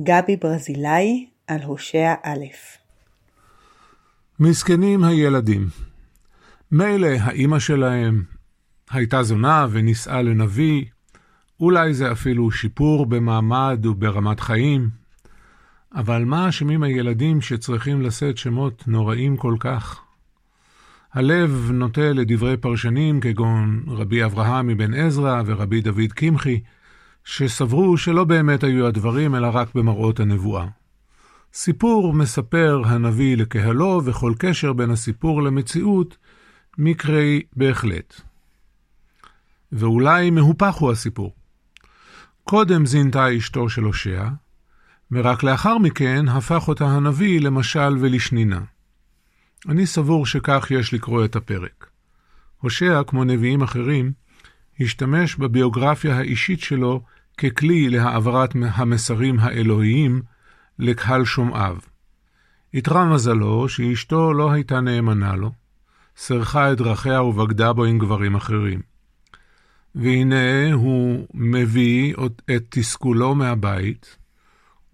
גבי ברזילאי על הושע א' מסכנים הילדים. מילא האימא שלהם הייתה זונה ונישאה לנביא, אולי זה אפילו שיפור במעמד וברמת חיים, אבל מה אשמים הילדים שצריכים לשאת שמות נוראים כל כך? הלב נוטה לדברי פרשנים כגון רבי אברהם מבן עזרא ורבי דוד קמחי, שסברו שלא באמת היו הדברים, אלא רק במראות הנבואה. סיפור מספר הנביא לקהלו, וכל קשר בין הסיפור למציאות מקרי בהחלט. ואולי מהופך הוא הסיפור. קודם זינתה אשתו של הושע, ורק לאחר מכן הפך אותה הנביא למשל ולשנינה. אני סבור שכך יש לקרוא את הפרק. הושע, כמו נביאים אחרים, השתמש בביוגרפיה האישית שלו ככלי להעברת המסרים האלוהיים לקהל שומעיו. איתרע מזלו שאשתו לא הייתה נאמנה לו, סרחה את דרכיה ובגדה בו עם גברים אחרים. והנה הוא מביא את תסכולו מהבית,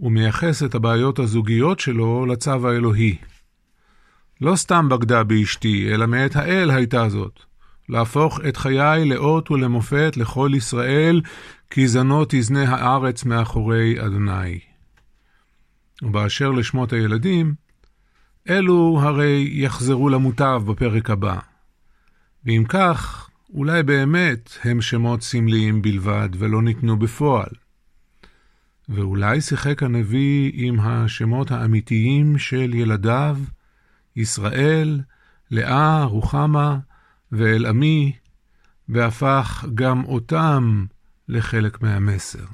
ומייחס את הבעיות הזוגיות שלו לצו האלוהי. לא סתם בגדה באשתי, אלא מאת האל הייתה זאת. להפוך את חיי לאות ולמופת לכל ישראל, כי זנות תזנה הארץ מאחורי אדוני. ובאשר לשמות הילדים, אלו הרי יחזרו למוטב בפרק הבא. ואם כך, אולי באמת הם שמות סמליים בלבד ולא ניתנו בפועל. ואולי שיחק הנביא עם השמות האמיתיים של ילדיו, ישראל, לאה, רוחמה ואל עמי, והפך גם אותם לחלק מהמסר.